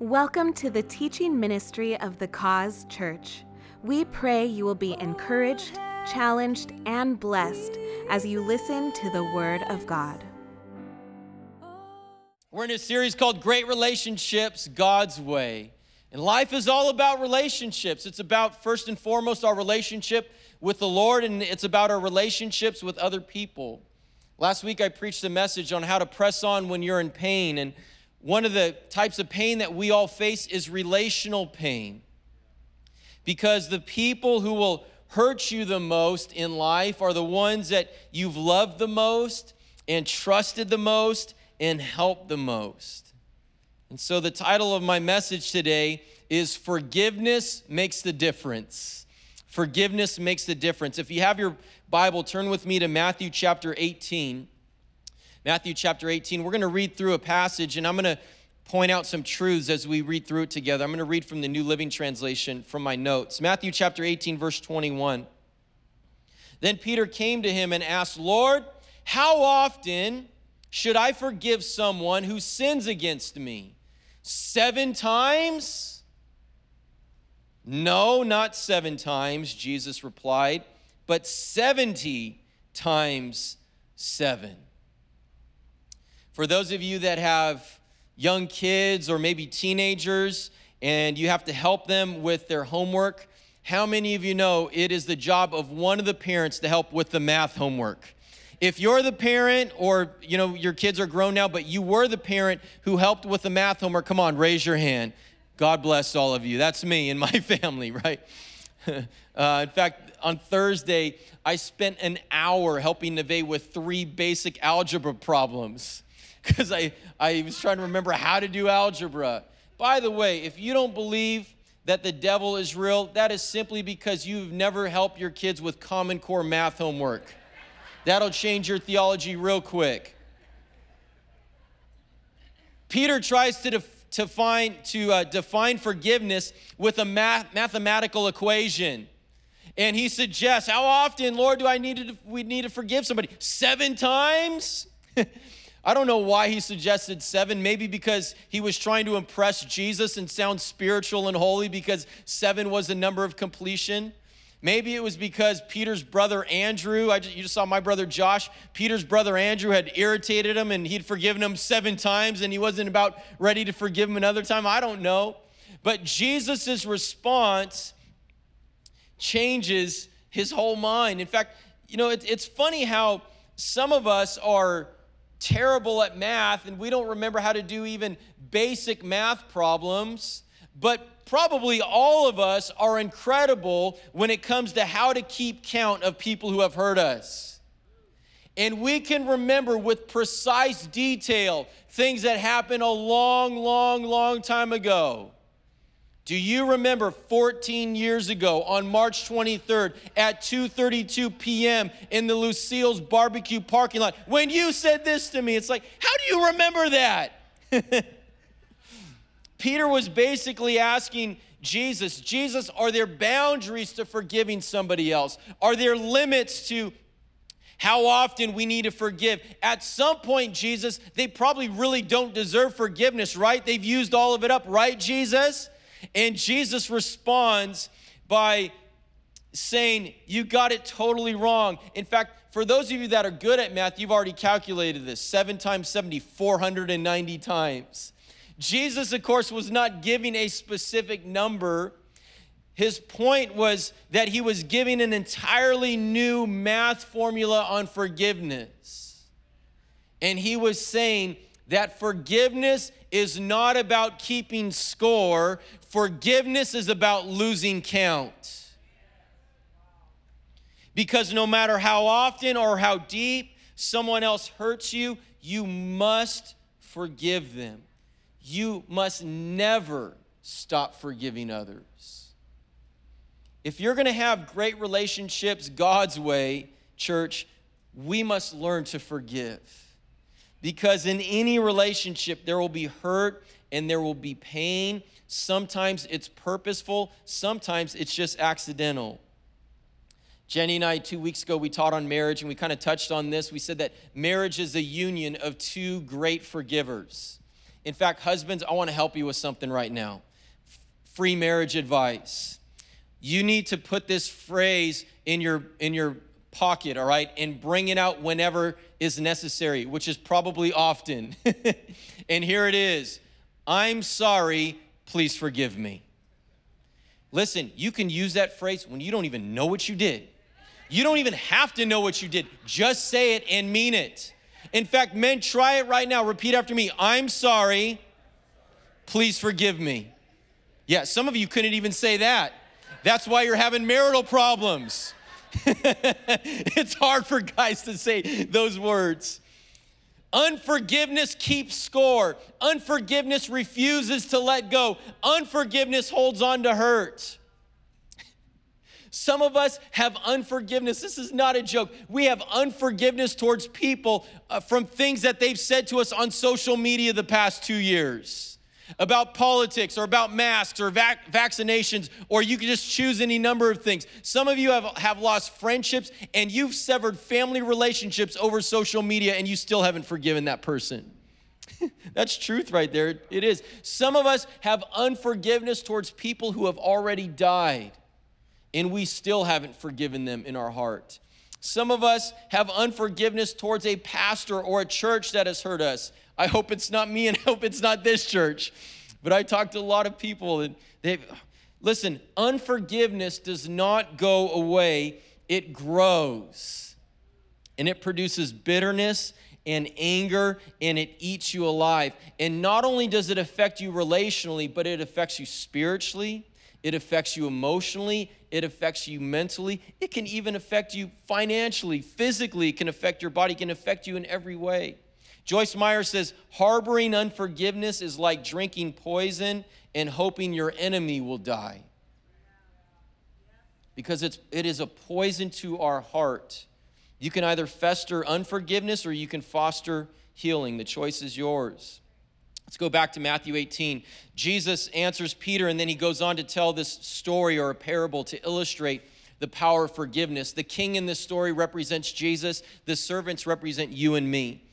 Welcome to the teaching ministry of the Cause Church. We pray you will be encouraged, challenged, and blessed as you listen to the Word of God. We're in a series called Great Relationships God's Way. And life is all about relationships. It's about, first and foremost, our relationship with the Lord, and it's about our relationships with other people. Last week, I preached a message on how to press on when you're in pain. And one of the types of pain that we all face is relational pain. Because the people who will hurt you the most in life are the ones that you've loved the most and trusted the most and helped the most. And so the title of my message today is Forgiveness Makes the Difference. Forgiveness makes the difference. If you have your Bible, turn with me to Matthew chapter 18. Matthew chapter 18. We're going to read through a passage and I'm going to point out some truths as we read through it together. I'm going to read from the New Living Translation from my notes. Matthew chapter 18, verse 21. Then Peter came to him and asked, Lord, how often should I forgive someone who sins against me? Seven times? No, not seven times, Jesus replied, but 70 times seven. For those of you that have young kids or maybe teenagers and you have to help them with their homework, how many of you know it is the job of one of the parents to help with the math homework? If you're the parent or you know your kids are grown now but you were the parent who helped with the math homework, come on, raise your hand. God bless all of you. That's me and my family, right? uh, in fact, on Thursday, I spent an hour helping Neve with three basic algebra problems because I, I was trying to remember how to do algebra. By the way, if you don't believe that the devil is real, that is simply because you've never helped your kids with Common Core math homework. That'll change your theology real quick. Peter tries to, def- to, find, to uh, define forgiveness with a math- mathematical equation. And he suggests, How often, Lord, do I need to, we need to forgive somebody? Seven times? I don't know why he suggested seven. Maybe because he was trying to impress Jesus and sound spiritual and holy because seven was the number of completion. Maybe it was because Peter's brother Andrew, I just, you just saw my brother Josh, Peter's brother Andrew had irritated him and he'd forgiven him seven times and he wasn't about ready to forgive him another time. I don't know. But Jesus' response changes his whole mind. In fact, you know, it, it's funny how some of us are terrible at math and we don't remember how to do even basic math problems, but probably all of us are incredible when it comes to how to keep count of people who have hurt us. And we can remember with precise detail things that happened a long, long, long time ago. Do you remember 14 years ago on March 23rd at 2:32 p.m. in the Lucille's barbecue parking lot when you said this to me? It's like, how do you remember that? Peter was basically asking Jesus, Jesus, are there boundaries to forgiving somebody else? Are there limits to how often we need to forgive? At some point, Jesus, they probably really don't deserve forgiveness, right? They've used all of it up, right, Jesus? And Jesus responds by saying, You got it totally wrong. In fact, for those of you that are good at math, you've already calculated this 7 times 70, 490 times. Jesus, of course, was not giving a specific number. His point was that he was giving an entirely new math formula on forgiveness. And he was saying that forgiveness is not about keeping score, forgiveness is about losing count. Because no matter how often or how deep someone else hurts you, you must forgive them. You must never stop forgiving others. If you're going to have great relationships God's way, church, we must learn to forgive. Because in any relationship, there will be hurt and there will be pain. Sometimes it's purposeful, sometimes it's just accidental. Jenny and I, two weeks ago, we taught on marriage and we kind of touched on this. We said that marriage is a union of two great forgivers. In fact, husbands, I want to help you with something right now free marriage advice. You need to put this phrase in your, in your pocket, all right, and bring it out whenever is necessary, which is probably often. and here it is I'm sorry, please forgive me. Listen, you can use that phrase when you don't even know what you did. You don't even have to know what you did. Just say it and mean it. In fact, men, try it right now. Repeat after me I'm sorry, please forgive me. Yeah, some of you couldn't even say that. That's why you're having marital problems. it's hard for guys to say those words. Unforgiveness keeps score. Unforgiveness refuses to let go. Unforgiveness holds on to hurt. Some of us have unforgiveness. This is not a joke. We have unforgiveness towards people uh, from things that they've said to us on social media the past two years about politics or about masks or vac- vaccinations, or you can just choose any number of things. Some of you have, have lost friendships and you've severed family relationships over social media and you still haven't forgiven that person. That's truth right there. It is. Some of us have unforgiveness towards people who have already died, and we still haven't forgiven them in our heart. Some of us have unforgiveness towards a pastor or a church that has hurt us, I hope it's not me and I hope it's not this church. But I talked to a lot of people and they listen, unforgiveness does not go away, it grows. And it produces bitterness and anger and it eats you alive. And not only does it affect you relationally, but it affects you spiritually, it affects you emotionally, it affects you mentally, it can even affect you financially, physically, it can affect your body, it can affect you in every way. Joyce Meyer says, harboring unforgiveness is like drinking poison and hoping your enemy will die. Because it's, it is a poison to our heart. You can either fester unforgiveness or you can foster healing. The choice is yours. Let's go back to Matthew 18. Jesus answers Peter, and then he goes on to tell this story or a parable to illustrate the power of forgiveness. The king in this story represents Jesus, the servants represent you and me.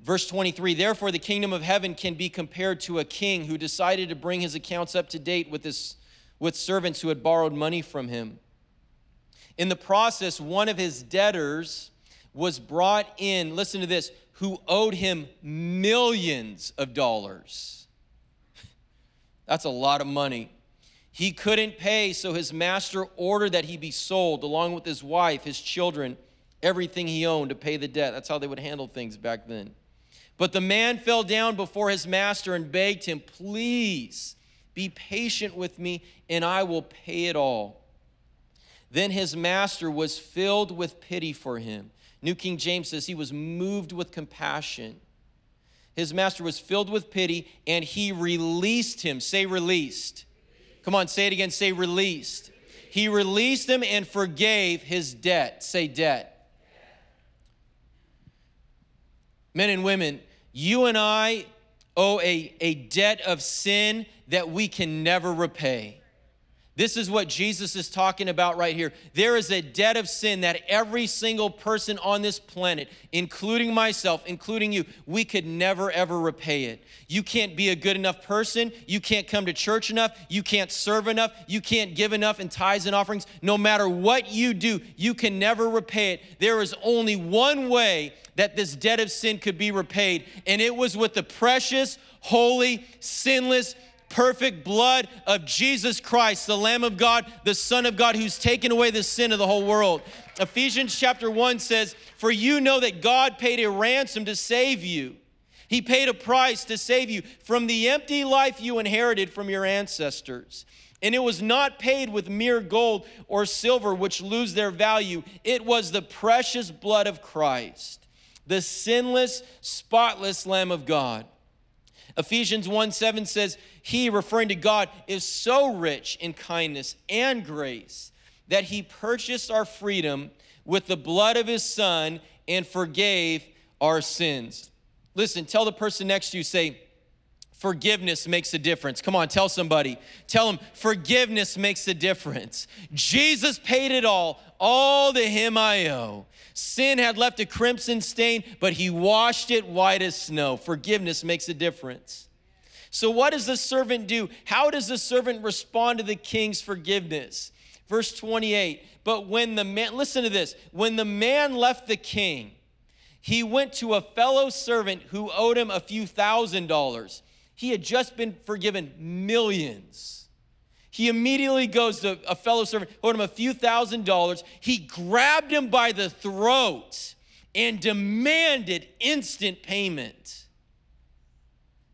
Verse 23 Therefore, the kingdom of heaven can be compared to a king who decided to bring his accounts up to date with, his, with servants who had borrowed money from him. In the process, one of his debtors was brought in, listen to this, who owed him millions of dollars. That's a lot of money. He couldn't pay, so his master ordered that he be sold along with his wife, his children, everything he owned to pay the debt. That's how they would handle things back then. But the man fell down before his master and begged him, Please be patient with me, and I will pay it all. Then his master was filled with pity for him. New King James says he was moved with compassion. His master was filled with pity, and he released him. Say, released. Come on, say it again. Say, released. He released him and forgave his debt. Say, debt. Men and women, you and I owe a, a debt of sin that we can never repay. This is what Jesus is talking about right here. There is a debt of sin that every single person on this planet, including myself, including you, we could never ever repay it. You can't be a good enough person. You can't come to church enough. You can't serve enough. You can't give enough in tithes and offerings. No matter what you do, you can never repay it. There is only one way that this debt of sin could be repaid. And it was with the precious, holy, sinless, perfect blood of Jesus Christ, the Lamb of God, the Son of God, who's taken away the sin of the whole world. Ephesians chapter 1 says, For you know that God paid a ransom to save you. He paid a price to save you from the empty life you inherited from your ancestors. And it was not paid with mere gold or silver, which lose their value. It was the precious blood of Christ the sinless, spotless Lamb of God. Ephesians 1 7 says, He, referring to God, is so rich in kindness and grace that He purchased our freedom with the blood of His Son and forgave our sins. Listen, tell the person next to you, say, Forgiveness makes a difference. Come on, tell somebody. Tell them forgiveness makes a difference. Jesus paid it all. All to him I owe. Sin had left a crimson stain, but he washed it white as snow. Forgiveness makes a difference. So, what does the servant do? How does the servant respond to the king's forgiveness? Verse 28 But when the man, listen to this, when the man left the king, he went to a fellow servant who owed him a few thousand dollars. He had just been forgiven millions. He immediately goes to a fellow servant, owed him a few thousand dollars. He grabbed him by the throat and demanded instant payment.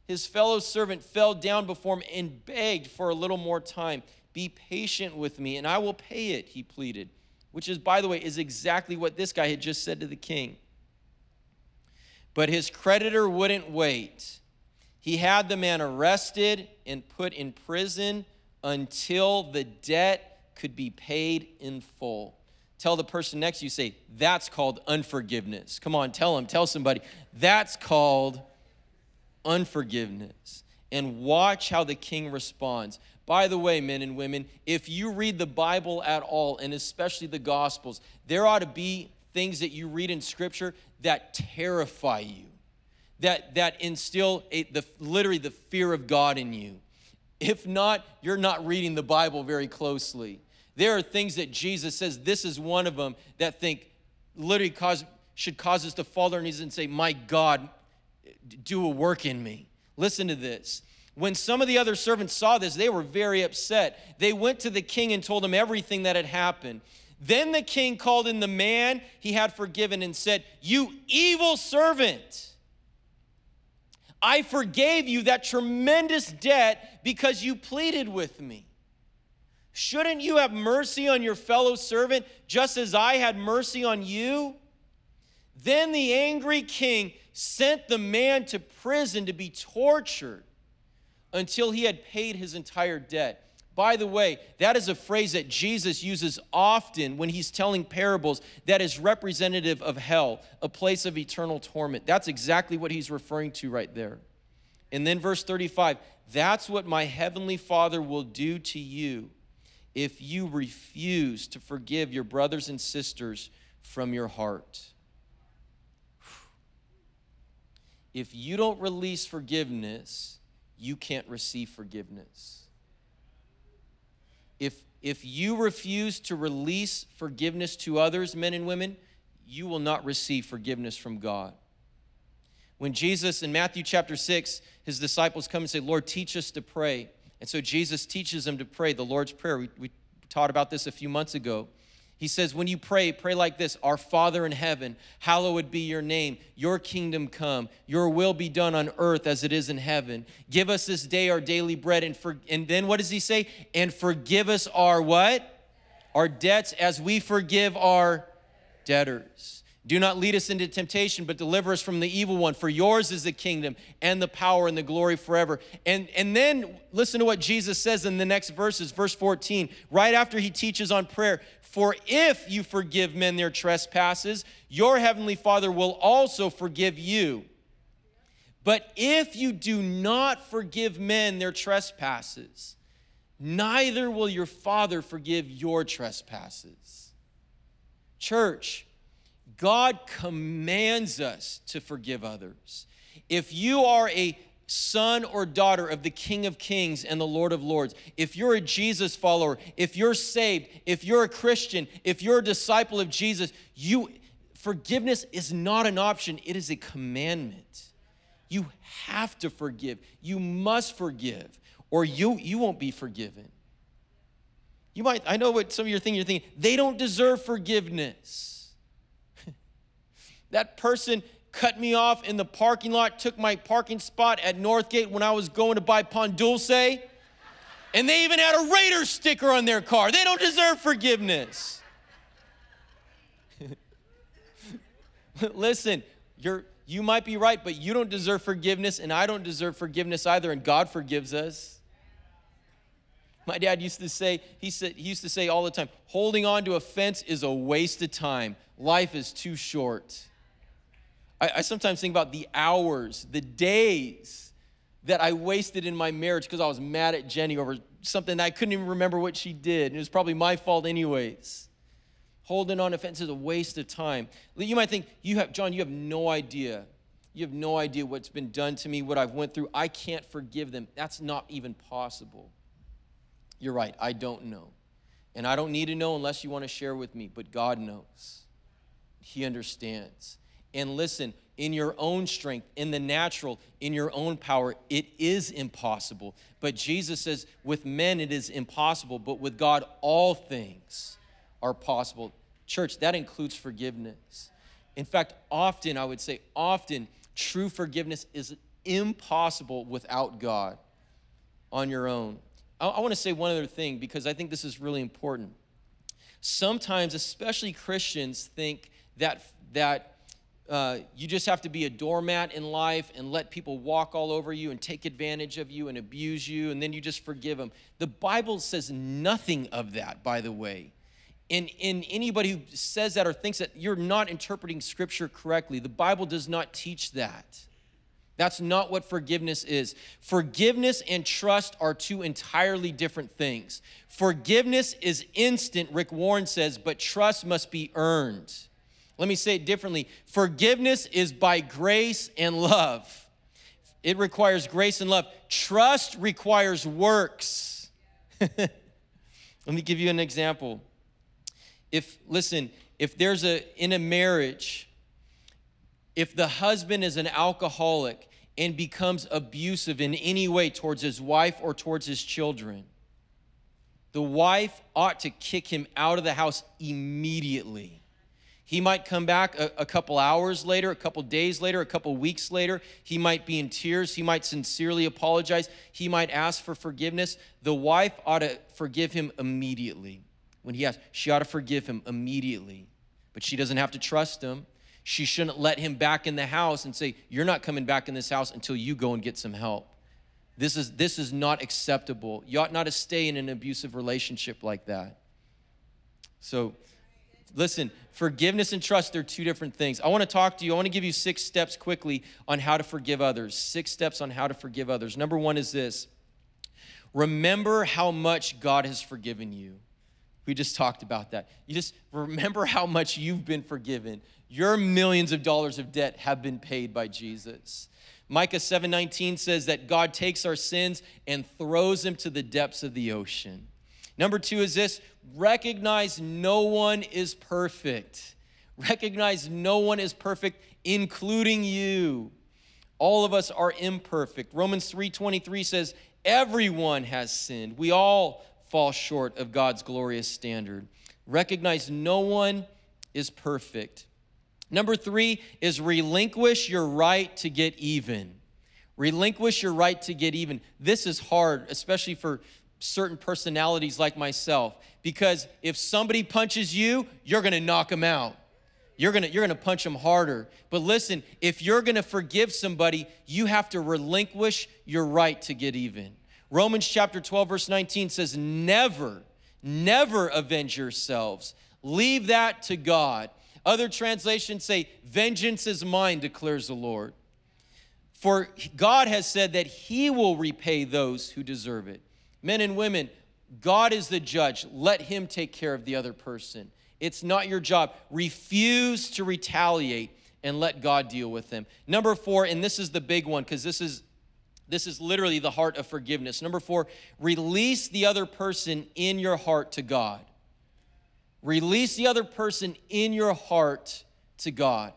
His fellow servant fell down before him and begged for a little more time. Be patient with me, and I will pay it, he pleaded, which is, by the way, is exactly what this guy had just said to the king. But his creditor wouldn't wait. He had the man arrested and put in prison until the debt could be paid in full. Tell the person next to you, say, that's called unforgiveness. Come on, tell them, tell somebody, that's called unforgiveness. And watch how the king responds. By the way, men and women, if you read the Bible at all, and especially the Gospels, there ought to be things that you read in Scripture that terrify you, that, that instill a, the, literally the fear of God in you. If not, you're not reading the Bible very closely. There are things that Jesus says, this is one of them, that think literally cause, should cause us to fall on our knees and say, My God, do a work in me. Listen to this. When some of the other servants saw this, they were very upset. They went to the king and told him everything that had happened. Then the king called in the man he had forgiven and said, You evil servant, I forgave you that tremendous debt because you pleaded with me. Shouldn't you have mercy on your fellow servant just as I had mercy on you? Then the angry king sent the man to prison to be tortured until he had paid his entire debt. By the way, that is a phrase that Jesus uses often when he's telling parables that is representative of hell, a place of eternal torment. That's exactly what he's referring to right there. And then verse 35 that's what my heavenly Father will do to you if you refuse to forgive your brothers and sisters from your heart. If you don't release forgiveness, you can't receive forgiveness if, if you refuse to release forgiveness to others, men and women, you will not receive forgiveness from God. When Jesus in Matthew chapter 6, his disciples come and say, Lord, teach us to pray. And so Jesus teaches them to pray the Lord's Prayer. We, we taught about this a few months ago. He says, When you pray, pray like this Our Father in heaven, hallowed be your name. Your kingdom come. Your will be done on earth as it is in heaven. Give us this day our daily bread. And, for, and then what does he say? And forgive us our what? Our debts as we forgive our debtors. Do not lead us into temptation, but deliver us from the evil one. For yours is the kingdom and the power and the glory forever. And, and then listen to what Jesus says in the next verses, verse 14, right after he teaches on prayer. For if you forgive men their trespasses, your heavenly Father will also forgive you. But if you do not forgive men their trespasses, neither will your Father forgive your trespasses. Church, God commands us to forgive others. If you are a son or daughter of the King of Kings and the Lord of Lords, if you're a Jesus follower, if you're saved, if you're a Christian, if you're a disciple of Jesus, you forgiveness is not an option, it is a commandment. You have to forgive. You must forgive or you you won't be forgiven. You might I know what some of you are thinking you're thinking, they don't deserve forgiveness. That person cut me off in the parking lot, took my parking spot at Northgate when I was going to buy Pan Dulce. And they even had a Raider sticker on their car. They don't deserve forgiveness. Listen, you're, you might be right, but you don't deserve forgiveness, and I don't deserve forgiveness either, and God forgives us. My dad used to say, he said he used to say all the time, holding on to a fence is a waste of time. Life is too short. I, I sometimes think about the hours, the days that I wasted in my marriage because I was mad at Jenny over something I couldn't even remember what she did. And it was probably my fault, anyways. Holding on offense is a waste of time. You might think, you have, John, you have no idea. You have no idea what's been done to me, what I've went through. I can't forgive them. That's not even possible. You're right, I don't know. And I don't need to know unless you want to share with me, but God knows. He understands. And listen, in your own strength, in the natural, in your own power, it is impossible. But Jesus says, with men it is impossible, but with God all things are possible. Church, that includes forgiveness. In fact, often, I would say, often, true forgiveness is impossible without God on your own. I, I want to say one other thing because I think this is really important. Sometimes, especially Christians, think that, that uh, you just have to be a doormat in life and let people walk all over you and take advantage of you and abuse you, and then you just forgive them. The Bible says nothing of that, by the way. And, and anybody who says that or thinks that you're not interpreting Scripture correctly, the Bible does not teach that. That's not what forgiveness is. Forgiveness and trust are two entirely different things. Forgiveness is instant, Rick Warren says, but trust must be earned. Let me say it differently forgiveness is by grace and love. It requires grace and love. Trust requires works. Let me give you an example. If, listen, if there's a, in a marriage, if the husband is an alcoholic and becomes abusive in any way towards his wife or towards his children, the wife ought to kick him out of the house immediately. He might come back a, a, couple hours later, a couple days later, a couple weeks later. He might be in tears. He might sincerely apologize. He might ask for forgiveness. The wife ought to forgive him immediately. When he asks, she ought to forgive him immediately. But she doesn't have to trust him. She shouldn't let him back in the house and say, You're not coming back in this house until you go and get some help. This is, this is not acceptable. You ought not to stay in an abusive relationship like that. So, Listen, forgiveness and trust are two different things. I want to talk to you. I want to give you six steps quickly on how to forgive others. Six steps on how to forgive others. Number one is this remember how much God has forgiven you. We just talked about that. You just remember how much you've been forgiven. Your millions of dollars of debt have been paid by Jesus. Micah 7:19 says that God takes our sins and throws them to the depths of the ocean. Number 2 is this, recognize no one is perfect. Recognize no one is perfect, including you. All of us are imperfect. Romans 3:23 says, "Everyone has sinned. We all fall short of God's glorious standard." Recognize no one is perfect. Number 3 is relinquish your right to get even. Relinquish your right to get even. This is hard, especially for certain personalities like myself because if somebody punches you, you're going to knock them out. You're going to you're going to punch them harder. But listen, if you're going to forgive somebody, you have to relinquish your right to get even. Romans chapter 12 verse 19 says, "Never, never avenge yourselves. Leave that to God." Other translations say, "Vengeance is mine," declares the Lord. For God has said that he will repay those who deserve it. Men and women, God is the judge. Let him take care of the other person. It's not your job. Refuse to retaliate and let God deal with them. Number 4, and this is the big one cuz this is this is literally the heart of forgiveness. Number 4, release the other person in your heart to God. Release the other person in your heart to God.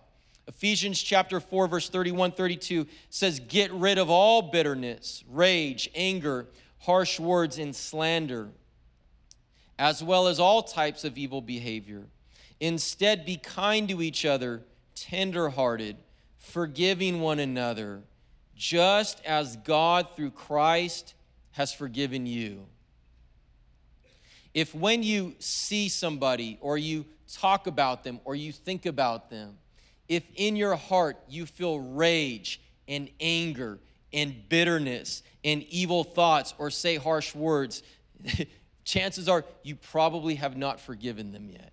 Ephesians chapter 4 verse 31 32 says get rid of all bitterness, rage, anger, harsh words, and slander, as well as all types of evil behavior. Instead, be kind to each other, tenderhearted, forgiving one another, just as God through Christ has forgiven you. If when you see somebody or you talk about them or you think about them, if in your heart you feel rage and anger and bitterness and evil thoughts or say harsh words, chances are you probably have not forgiven them yet.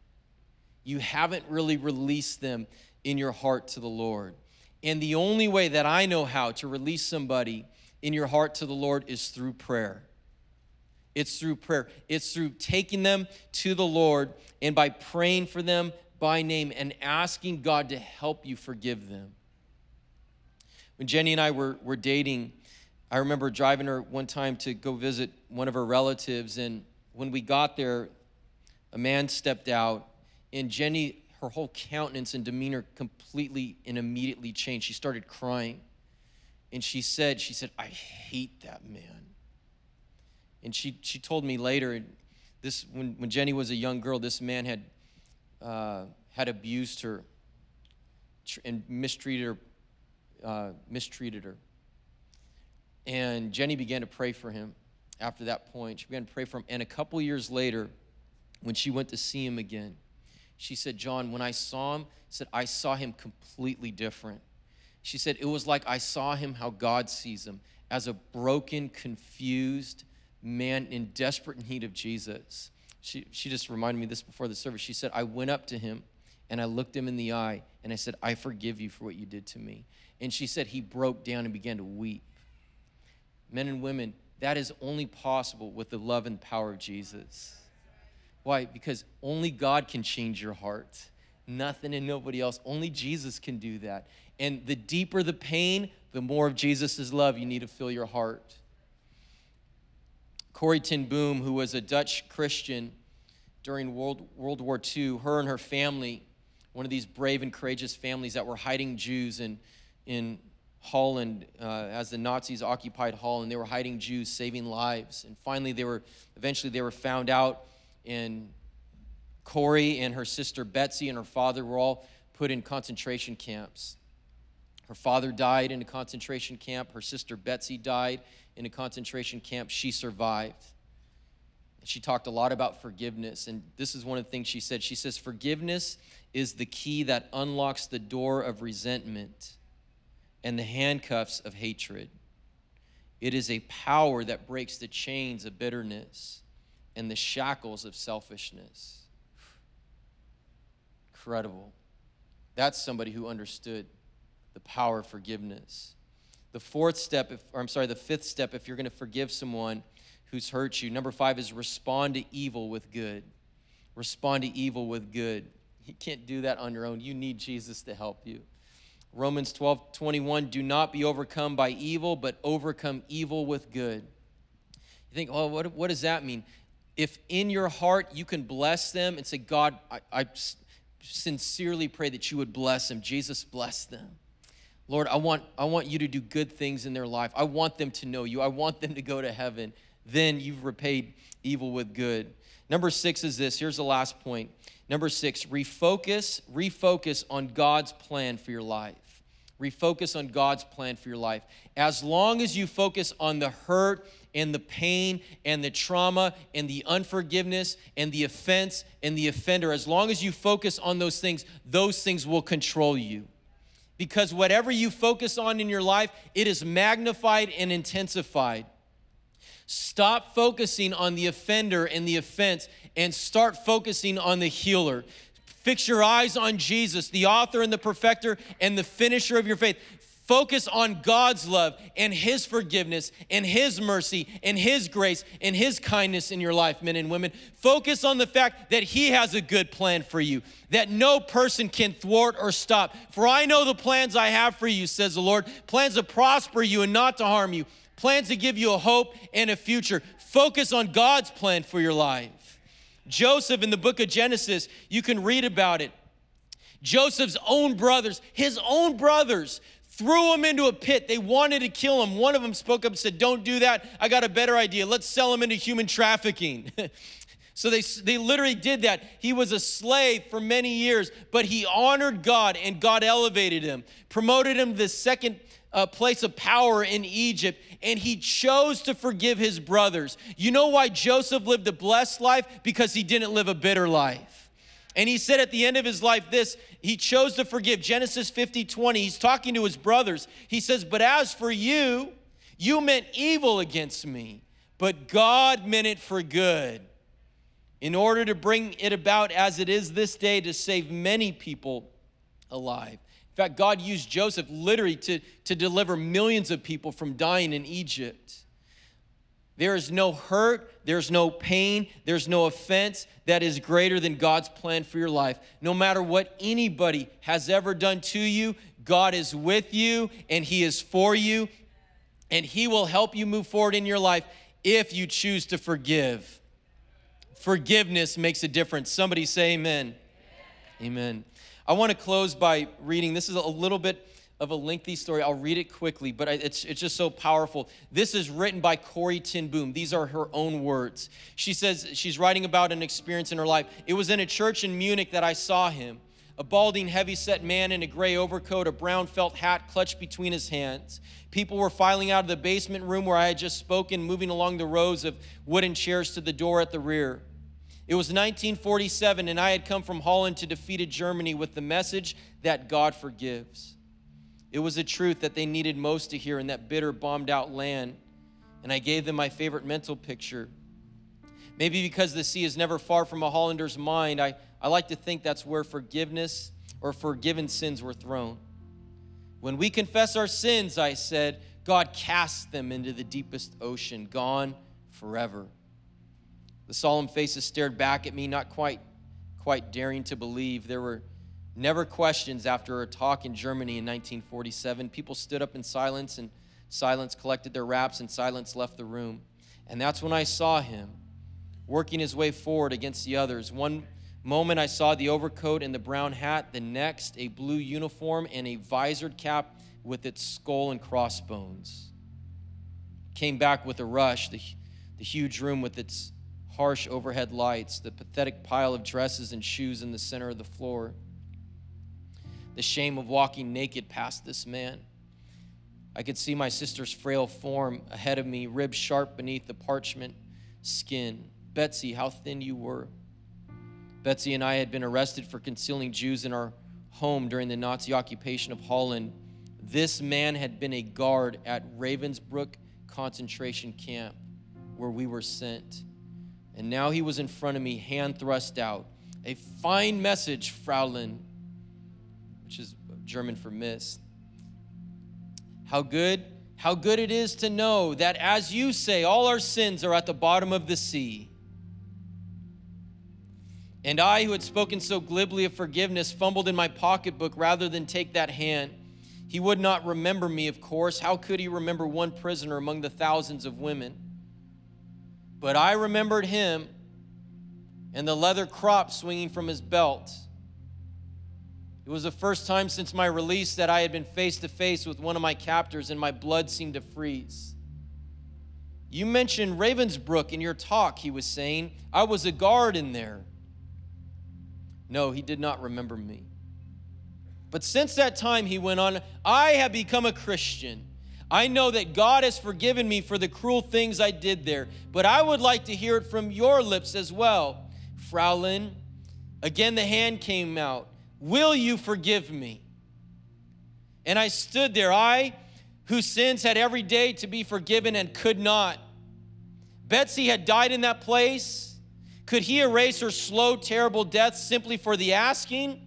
You haven't really released them in your heart to the Lord. And the only way that I know how to release somebody in your heart to the Lord is through prayer. It's through prayer. It's through taking them to the Lord and by praying for them by name and asking God to help you forgive them. When Jenny and I were, were dating, I remember driving her one time to go visit one of her relatives. And when we got there, a man stepped out, and Jenny, her whole countenance and demeanor completely and immediately changed. She started crying. And she said, she said, I hate that man. And she, she told me later, this when, when Jenny was a young girl, this man had, uh, had abused her and mistreated her, uh, mistreated her. And Jenny began to pray for him after that point. She began to pray for him. And a couple years later, when she went to see him again, she said, John, when I saw him, said, I saw him completely different. She said, it was like I saw him how God sees him as a broken, confused man in desperate need of Jesus. She, she just reminded me this before the service. She said, I went up to him and I looked him in the eye and I said, I forgive you for what you did to me. And she said, he broke down and began to weep men and women, that is only possible with the love and power of Jesus. Why? Because only God can change your heart. Nothing and nobody else. Only Jesus can do that. And the deeper the pain, the more of Jesus' love you need to fill your heart. Corrie ten Boom, who was a Dutch Christian during World, World War II, her and her family, one of these brave and courageous families that were hiding Jews in, in Holland uh, as the Nazis occupied Holland. They were hiding Jews, saving lives. And finally, they were eventually they were found out. And Corrie and her sister Betsy and her father were all put in concentration camps. Her father died in a concentration camp. Her sister Betsy died in a concentration camp. She survived. She talked a lot about forgiveness. And this is one of the things she said. She says, Forgiveness is the key that unlocks the door of resentment and the handcuffs of hatred. It is a power that breaks the chains of bitterness and the shackles of selfishness. Incredible. That's somebody who understood the power of forgiveness. The fourth step, if, or I'm sorry, the fifth step, if you're going to forgive someone who's hurt you, number five is respond to evil with good. Respond to evil with good. You can't do that on your own. You need Jesus to help you. Romans 12, 21, do not be overcome by evil, but overcome evil with good. You think, oh, what, what does that mean? If in your heart you can bless them and say, God, I, I sincerely pray that you would bless them. Jesus, bless them. Lord, I want, I want you to do good things in their life. I want them to know you. I want them to go to heaven. Then you've repaid evil with good. Number six is this. Here's the last point. Number six, refocus, refocus on God's plan for your life. Refocus on God's plan for your life. As long as you focus on the hurt and the pain and the trauma and the unforgiveness and the offense and the offender, as long as you focus on those things, those things will control you. Because whatever you focus on in your life, it is magnified and intensified. Stop focusing on the offender and the offense and start focusing on the healer. Fix your eyes on Jesus, the author and the perfecter and the finisher of your faith. Focus on God's love and His forgiveness and His mercy and His grace and His kindness in your life, men and women. Focus on the fact that He has a good plan for you, that no person can thwart or stop. For I know the plans I have for you, says the Lord plans to prosper you and not to harm you, plans to give you a hope and a future. Focus on God's plan for your life. Joseph in the book of Genesis, you can read about it. Joseph's own brothers, his own brothers, threw him into a pit. They wanted to kill him. One of them spoke up and said, Don't do that. I got a better idea. Let's sell him into human trafficking. so they, they literally did that. He was a slave for many years, but he honored God and God elevated him, promoted him to the second uh, place of power in Egypt, and he chose to forgive his brothers. You know why Joseph lived a blessed life? Because he didn't live a bitter life. And he said at the end of his life this, he chose to forgive. Genesis 50 20, he's talking to his brothers. He says, But as for you, you meant evil against me, but God meant it for good, in order to bring it about as it is this day to save many people alive. In fact, God used Joseph literally to, to deliver millions of people from dying in Egypt. There is no hurt, there's no pain, there's no offense that is greater than God's plan for your life. No matter what anybody has ever done to you, God is with you and He is for you, and He will help you move forward in your life if you choose to forgive. Forgiveness makes a difference. Somebody say amen. Amen. amen. I want to close by reading. This is a little bit of a lengthy story. I'll read it quickly, but it's, it's just so powerful. This is written by Corrie ten Boom. These are her own words. She says she's writing about an experience in her life. It was in a church in Munich that I saw him. A balding, heavy set man in a gray overcoat, a brown felt hat clutched between his hands. People were filing out of the basement room where I had just spoken, moving along the rows of wooden chairs to the door at the rear. It was 1947, and I had come from Holland to defeated Germany with the message that God forgives. It was a truth that they needed most to hear in that bitter, bombed out land. And I gave them my favorite mental picture. Maybe because the sea is never far from a Hollander's mind, I, I like to think that's where forgiveness or forgiven sins were thrown. When we confess our sins, I said, God casts them into the deepest ocean, gone forever. The solemn faces stared back at me, not quite, quite daring to believe. There were Never questions after a talk in Germany in 1947. People stood up in silence, and silence collected their wraps, and silence left the room. And that's when I saw him working his way forward against the others. One moment I saw the overcoat and the brown hat, the next, a blue uniform and a visored cap with its skull and crossbones. Came back with a rush, the, the huge room with its harsh overhead lights, the pathetic pile of dresses and shoes in the center of the floor the shame of walking naked past this man. I could see my sister's frail form ahead of me, ribs sharp beneath the parchment skin. Betsy, how thin you were. Betsy and I had been arrested for concealing Jews in our home during the Nazi occupation of Holland. This man had been a guard at Ravensbrück concentration camp where we were sent. And now he was in front of me, hand thrust out. A fine message, Fraulein, which is German for miss. How good, how good it is to know that as you say, all our sins are at the bottom of the sea. And I, who had spoken so glibly of forgiveness, fumbled in my pocketbook rather than take that hand. He would not remember me, of course. How could he remember one prisoner among the thousands of women? But I remembered him and the leather crop swinging from his belt it was the first time since my release that I had been face to face with one of my captors, and my blood seemed to freeze. You mentioned Ravensbrück in your talk, he was saying. I was a guard in there. No, he did not remember me. But since that time, he went on, I have become a Christian. I know that God has forgiven me for the cruel things I did there, but I would like to hear it from your lips as well. Frau Fraulein, again the hand came out. Will you forgive me? And I stood there, I whose sins had every day to be forgiven and could not. Betsy had died in that place. Could he erase her slow, terrible death simply for the asking?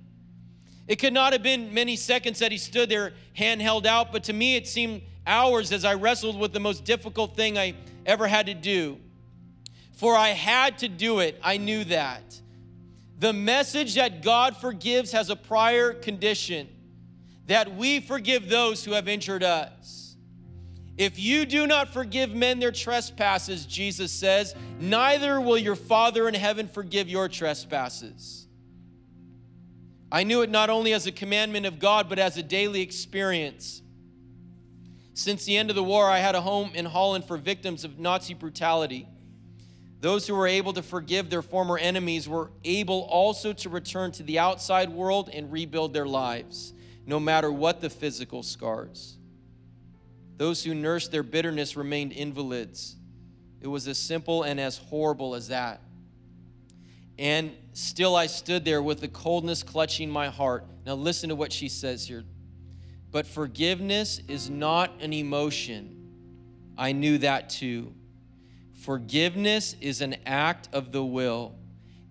It could not have been many seconds that he stood there, hand held out, but to me it seemed hours as I wrestled with the most difficult thing I ever had to do. For I had to do it, I knew that. The message that God forgives has a prior condition that we forgive those who have injured us. If you do not forgive men their trespasses, Jesus says, neither will your Father in heaven forgive your trespasses. I knew it not only as a commandment of God, but as a daily experience. Since the end of the war, I had a home in Holland for victims of Nazi brutality. Those who were able to forgive their former enemies were able also to return to the outside world and rebuild their lives, no matter what the physical scars. Those who nursed their bitterness remained invalids. It was as simple and as horrible as that. And still I stood there with the coldness clutching my heart. Now, listen to what she says here. But forgiveness is not an emotion. I knew that too. Forgiveness is an act of the will,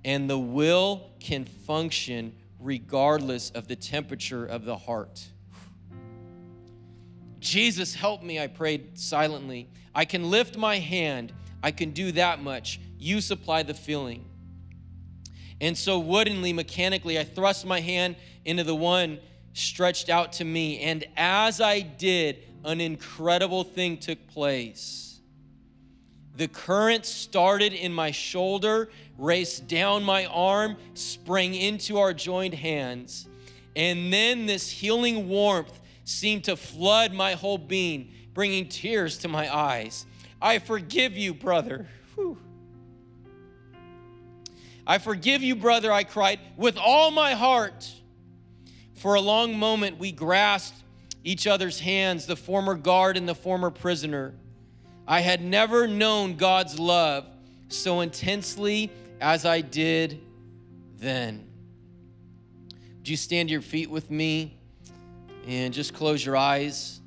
and the will can function regardless of the temperature of the heart. Jesus, help me, I prayed silently. I can lift my hand, I can do that much. You supply the feeling. And so, woodenly, mechanically, I thrust my hand into the one stretched out to me. And as I did, an incredible thing took place. The current started in my shoulder, raced down my arm, sprang into our joined hands. And then this healing warmth seemed to flood my whole being, bringing tears to my eyes. I forgive you, brother. Whew. I forgive you, brother, I cried, with all my heart. For a long moment, we grasped each other's hands, the former guard and the former prisoner. I had never known God's love so intensely as I did then. Would you stand to your feet with me and just close your eyes?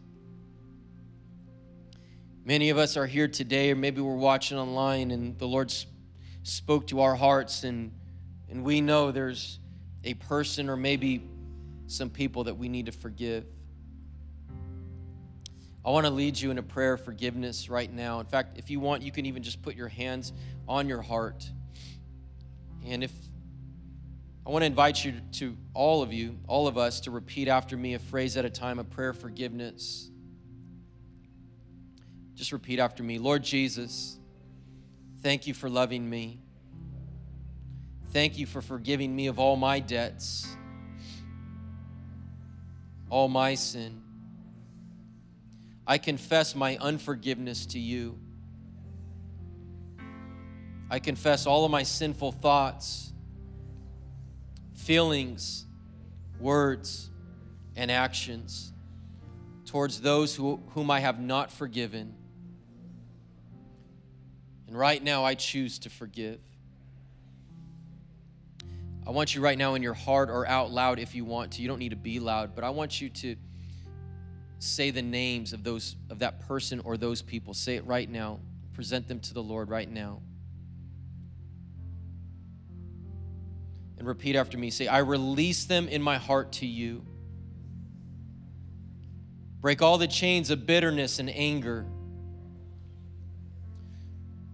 Many of us are here today, or maybe we're watching online, and the Lord spoke to our hearts, and, and we know there's a person or maybe some people that we need to forgive. I want to lead you in a prayer of forgiveness right now. In fact, if you want, you can even just put your hands on your heart. And if I want to invite you to all of you, all of us, to repeat after me a phrase at a time, a prayer of forgiveness. Just repeat after me Lord Jesus, thank you for loving me. Thank you for forgiving me of all my debts, all my sin. I confess my unforgiveness to you. I confess all of my sinful thoughts, feelings, words, and actions towards those who, whom I have not forgiven. And right now, I choose to forgive. I want you right now in your heart or out loud if you want to. You don't need to be loud, but I want you to say the names of those of that person or those people. Say it right now. Present them to the Lord right now. And repeat after me. Say, I release them in my heart to you. Break all the chains of bitterness and anger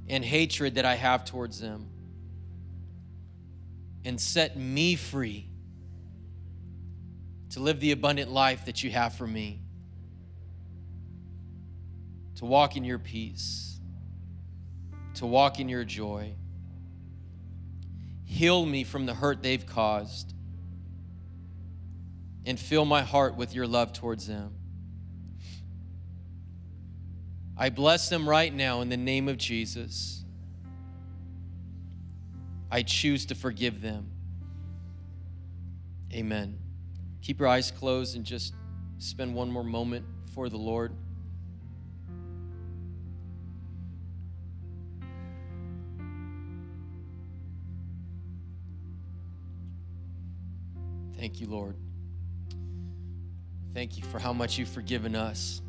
and hatred that I have towards them. And set me free to live the abundant life that you have for me, to walk in your peace, to walk in your joy. Heal me from the hurt they've caused, and fill my heart with your love towards them. I bless them right now in the name of Jesus. I choose to forgive them. Amen. Keep your eyes closed and just spend one more moment for the Lord. Thank you, Lord. Thank you for how much you've forgiven us.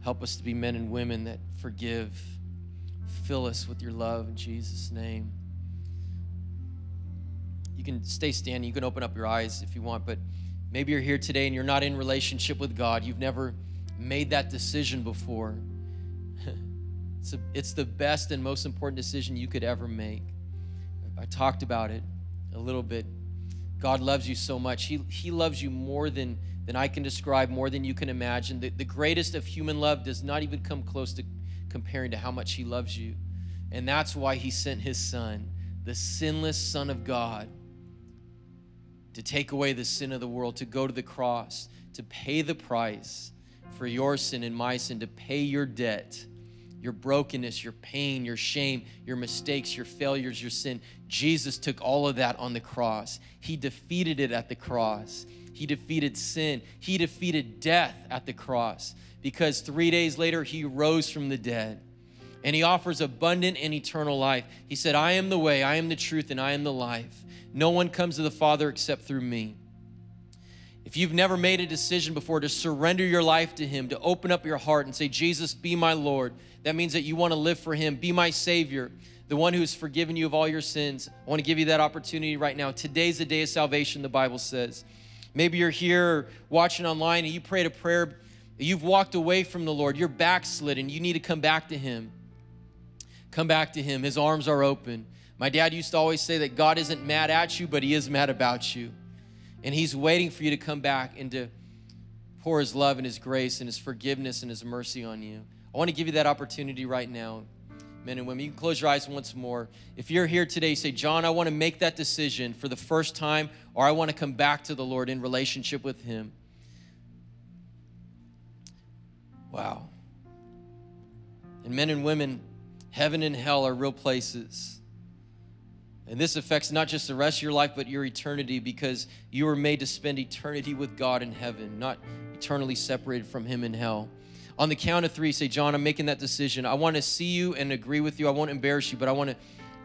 Help us to be men and women that forgive. Fill us with your love in Jesus' name. Can stay standing. You can open up your eyes if you want, but maybe you're here today and you're not in relationship with God. You've never made that decision before. it's, a, it's the best and most important decision you could ever make. I talked about it a little bit. God loves you so much. He, he loves you more than than I can describe, more than you can imagine. The, the greatest of human love does not even come close to comparing to how much He loves you. And that's why He sent His Son, the sinless Son of God, to take away the sin of the world, to go to the cross, to pay the price for your sin and my sin, to pay your debt your brokenness, your pain, your shame, your mistakes, your failures, your sin. Jesus took all of that on the cross. He defeated it at the cross. He defeated sin. He defeated death at the cross because three days later, he rose from the dead. And he offers abundant and eternal life. He said, I am the way, I am the truth, and I am the life. No one comes to the Father except through me. If you've never made a decision before to surrender your life to Him, to open up your heart and say, Jesus, be my Lord, that means that you want to live for Him, be my Savior, the one who's forgiven you of all your sins. I want to give you that opportunity right now. Today's the day of salvation, the Bible says. Maybe you're here watching online and you prayed a prayer, you've walked away from the Lord, you're backslidden, you need to come back to Him. Come back to Him. His arms are open. My dad used to always say that God isn't mad at you, but He is mad about you. And He's waiting for you to come back and to pour His love and His grace and His forgiveness and His mercy on you. I want to give you that opportunity right now. Men and women, you can close your eyes once more. If you're here today, say, John, I want to make that decision for the first time, or I want to come back to the Lord in relationship with Him. Wow. And men and women, heaven and hell are real places. And this affects not just the rest of your life, but your eternity because you were made to spend eternity with God in heaven, not eternally separated from Him in hell. On the count of three, say, John, I'm making that decision. I want to see you and agree with you. I won't embarrass you, but I want to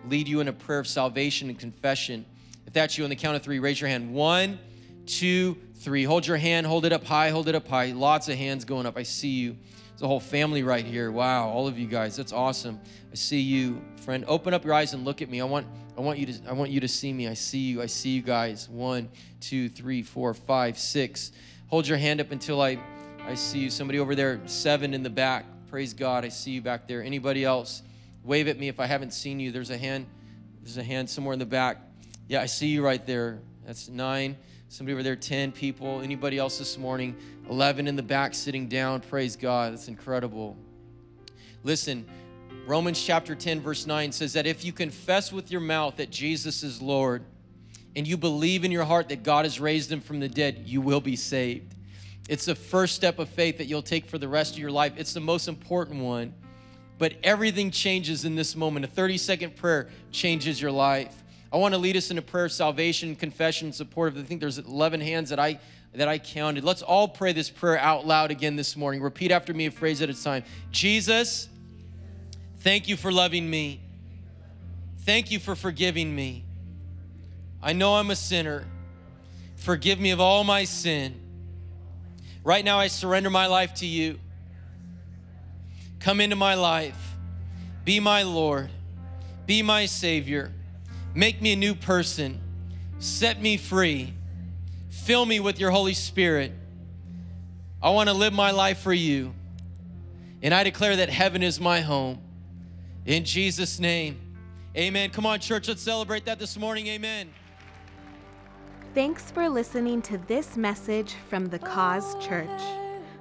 lead you in a prayer of salvation and confession. If that's you, on the count of three, raise your hand. One, two, three. Hold your hand, hold it up high, hold it up high. Lots of hands going up. I see you. A whole family right here. Wow, all of you guys. That's awesome. I see you, friend. Open up your eyes and look at me. I want I want you to I want you to see me. I see you. I see you guys. One, two, three, four, five, six. Hold your hand up until I I see you. Somebody over there, seven in the back. Praise God. I see you back there. Anybody else? Wave at me if I haven't seen you. There's a hand. There's a hand somewhere in the back. Yeah, I see you right there. That's nine. Somebody over there, 10 people. Anybody else this morning? 11 in the back sitting down. Praise God. That's incredible. Listen, Romans chapter 10, verse 9 says that if you confess with your mouth that Jesus is Lord and you believe in your heart that God has raised him from the dead, you will be saved. It's the first step of faith that you'll take for the rest of your life. It's the most important one. But everything changes in this moment. A 30 second prayer changes your life. I want to lead us in a prayer of salvation, confession, support. I think there's 11 hands that I that I counted. Let's all pray this prayer out loud again this morning. Repeat after me a phrase at a time. Jesus, thank you for loving me. Thank you for forgiving me. I know I'm a sinner. Forgive me of all my sin. Right now, I surrender my life to you. Come into my life. Be my Lord. Be my Savior. Make me a new person. Set me free. Fill me with your Holy Spirit. I want to live my life for you. And I declare that heaven is my home. In Jesus' name, amen. Come on, church, let's celebrate that this morning. Amen. Thanks for listening to this message from the Cause Church.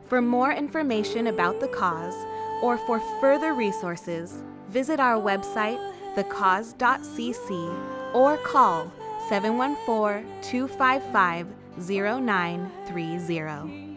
For more information about the cause or for further resources, visit our website, thecause.cc, or call 714 255 0930.